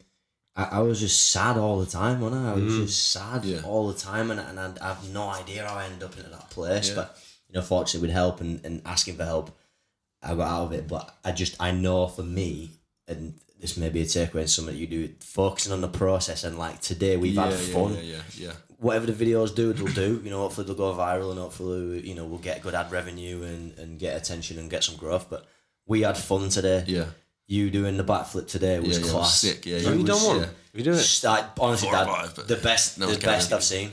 [SPEAKER 3] I, I was just sad all the time, wasn't I? I was just sad
[SPEAKER 1] Mm. Yeah.
[SPEAKER 3] all the time, and, and I, I have no idea how I ended up in that place.
[SPEAKER 1] Yeah.
[SPEAKER 3] But you know, fortunately, with help and, and asking for help, I got out of it. But I just I know for me, and this may be a takeaway in something you do, focusing on the process. And like today, we've
[SPEAKER 1] yeah,
[SPEAKER 3] had fun.
[SPEAKER 1] yeah, yeah, yeah.
[SPEAKER 3] Whatever the videos do, they'll do. You know, hopefully they'll go viral, and hopefully you know we'll get good ad revenue and and get attention and get some growth. But we had fun today
[SPEAKER 1] Yeah,
[SPEAKER 3] you doing the backflip today was
[SPEAKER 1] yeah, yeah, it was
[SPEAKER 3] class.
[SPEAKER 1] sick. Yeah,
[SPEAKER 2] Have you
[SPEAKER 1] it
[SPEAKER 2] done
[SPEAKER 1] was-
[SPEAKER 2] one?
[SPEAKER 1] yeah.
[SPEAKER 2] Have you done it?
[SPEAKER 3] Just, I, honestly,
[SPEAKER 1] Four
[SPEAKER 3] Dad,
[SPEAKER 1] five,
[SPEAKER 3] the best,
[SPEAKER 1] no
[SPEAKER 3] the best. I've seen.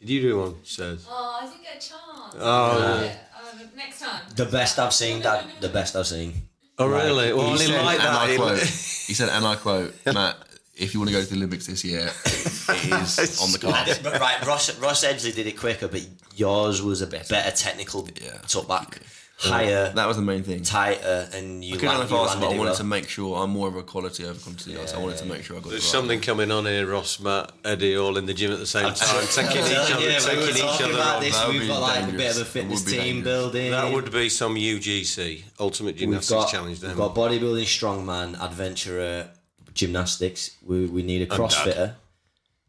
[SPEAKER 2] Did you do one? Says.
[SPEAKER 4] Oh, I didn't get a chance.
[SPEAKER 2] Oh.
[SPEAKER 4] Yeah, um, next time.
[SPEAKER 3] The best I've seen, Dad. The best I've seen.
[SPEAKER 2] Oh really? Well,
[SPEAKER 1] He
[SPEAKER 2] didn't
[SPEAKER 1] said,
[SPEAKER 2] like
[SPEAKER 1] and
[SPEAKER 2] that.
[SPEAKER 1] I quote, he said, and I quote, Matt, if you want to go to the Olympics this year, it is on the cards.
[SPEAKER 3] But right, Ross, Ross Edgley did it quicker, but yours was a bit better technical
[SPEAKER 1] Yeah.
[SPEAKER 3] tuck back, higher,
[SPEAKER 1] That was the main thing.
[SPEAKER 3] tighter, and you,
[SPEAKER 1] I couldn't
[SPEAKER 3] land,
[SPEAKER 1] have asked, but I wanted
[SPEAKER 3] well.
[SPEAKER 1] to make sure I'm more of a quality over quantity. guy, so I wanted to make sure I got
[SPEAKER 2] There's
[SPEAKER 1] the right
[SPEAKER 2] something coming on here, Ross, Matt, Eddie, all in the gym at the same time, taking each
[SPEAKER 3] telling
[SPEAKER 2] other,
[SPEAKER 3] you, we
[SPEAKER 2] taking each other
[SPEAKER 3] about
[SPEAKER 2] on.
[SPEAKER 3] this.
[SPEAKER 1] That would
[SPEAKER 3] We've
[SPEAKER 1] be
[SPEAKER 3] got like a bit
[SPEAKER 1] dangerous.
[SPEAKER 3] of a fitness
[SPEAKER 1] would be
[SPEAKER 3] team
[SPEAKER 1] dangerous.
[SPEAKER 3] building.
[SPEAKER 2] That would be some UGC, Ultimate
[SPEAKER 3] We've
[SPEAKER 2] Gymnastics
[SPEAKER 3] got,
[SPEAKER 2] Challenge.
[SPEAKER 3] we've got bodybuilding, strongman, adventurer, gymnastics. We, we need a CrossFitter.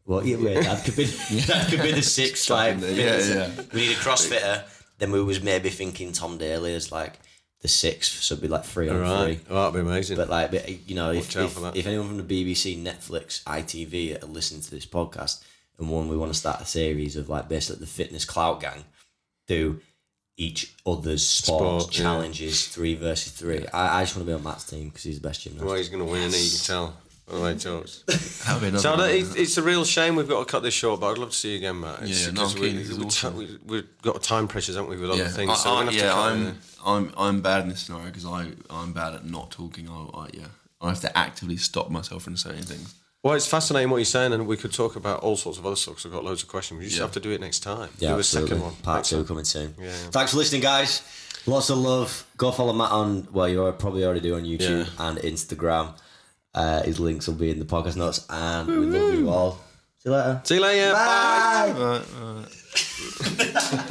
[SPEAKER 3] Well, yeah, wait, that could be that could be the sixth like
[SPEAKER 1] yeah, yeah.
[SPEAKER 3] We need a CrossFitter. Then we was maybe thinking Tom Daley as like the sixth, so it'd be like three on
[SPEAKER 2] Right.
[SPEAKER 3] three.
[SPEAKER 2] Oh, that'd be amazing.
[SPEAKER 3] But like, but, you know, if,
[SPEAKER 2] Watch
[SPEAKER 3] if, if anyone from the BBC, Netflix, ITV are listening to this podcast, and one we want to start a series of like basically the fitness clout gang do each other's sports
[SPEAKER 2] Sport, yeah.
[SPEAKER 3] challenges, three versus three. I, I just want to be on Matt's team because he's the best gymnast.
[SPEAKER 2] well, he's going to win, and you can tell. By the way he.
[SPEAKER 1] That would be another
[SPEAKER 2] So
[SPEAKER 1] one,
[SPEAKER 2] it, it's a real shame we've got to cut this short, but I'd love to see you again, Matt. It's
[SPEAKER 1] Yeah, no, I'm
[SPEAKER 2] we,
[SPEAKER 1] keen. This is
[SPEAKER 2] we,
[SPEAKER 1] awesome.
[SPEAKER 2] we, we've got time pressures, haven't we, with other
[SPEAKER 1] yeah,
[SPEAKER 2] things?
[SPEAKER 1] I,
[SPEAKER 2] so we're
[SPEAKER 1] I,
[SPEAKER 2] gonna have
[SPEAKER 1] yeah,
[SPEAKER 2] to cut
[SPEAKER 1] I'm. I'm, I'm bad in this scenario because I, I'm bad at not talking. I, I, yeah, I have to actively stop myself from saying things.
[SPEAKER 2] Well, it's fascinating what you're saying, and we could talk about all sorts of other stuff. 'cause I've got loads of questions. We just
[SPEAKER 1] Yeah.
[SPEAKER 2] have to do it next time.
[SPEAKER 3] Yeah,
[SPEAKER 2] do a
[SPEAKER 3] absolutely.
[SPEAKER 2] second one.
[SPEAKER 3] Part
[SPEAKER 2] Next
[SPEAKER 3] two
[SPEAKER 2] time.
[SPEAKER 3] coming soon.
[SPEAKER 2] Yeah, yeah.
[SPEAKER 3] Thanks for listening, guys. Lots of love. Go follow Matt on. Well, you are probably already do on YouTube
[SPEAKER 2] Yeah.
[SPEAKER 3] and Instagram. Uh, his links will be in the podcast notes, and we love you all. See you later.
[SPEAKER 2] See you later.
[SPEAKER 3] Bye.
[SPEAKER 1] Right, right.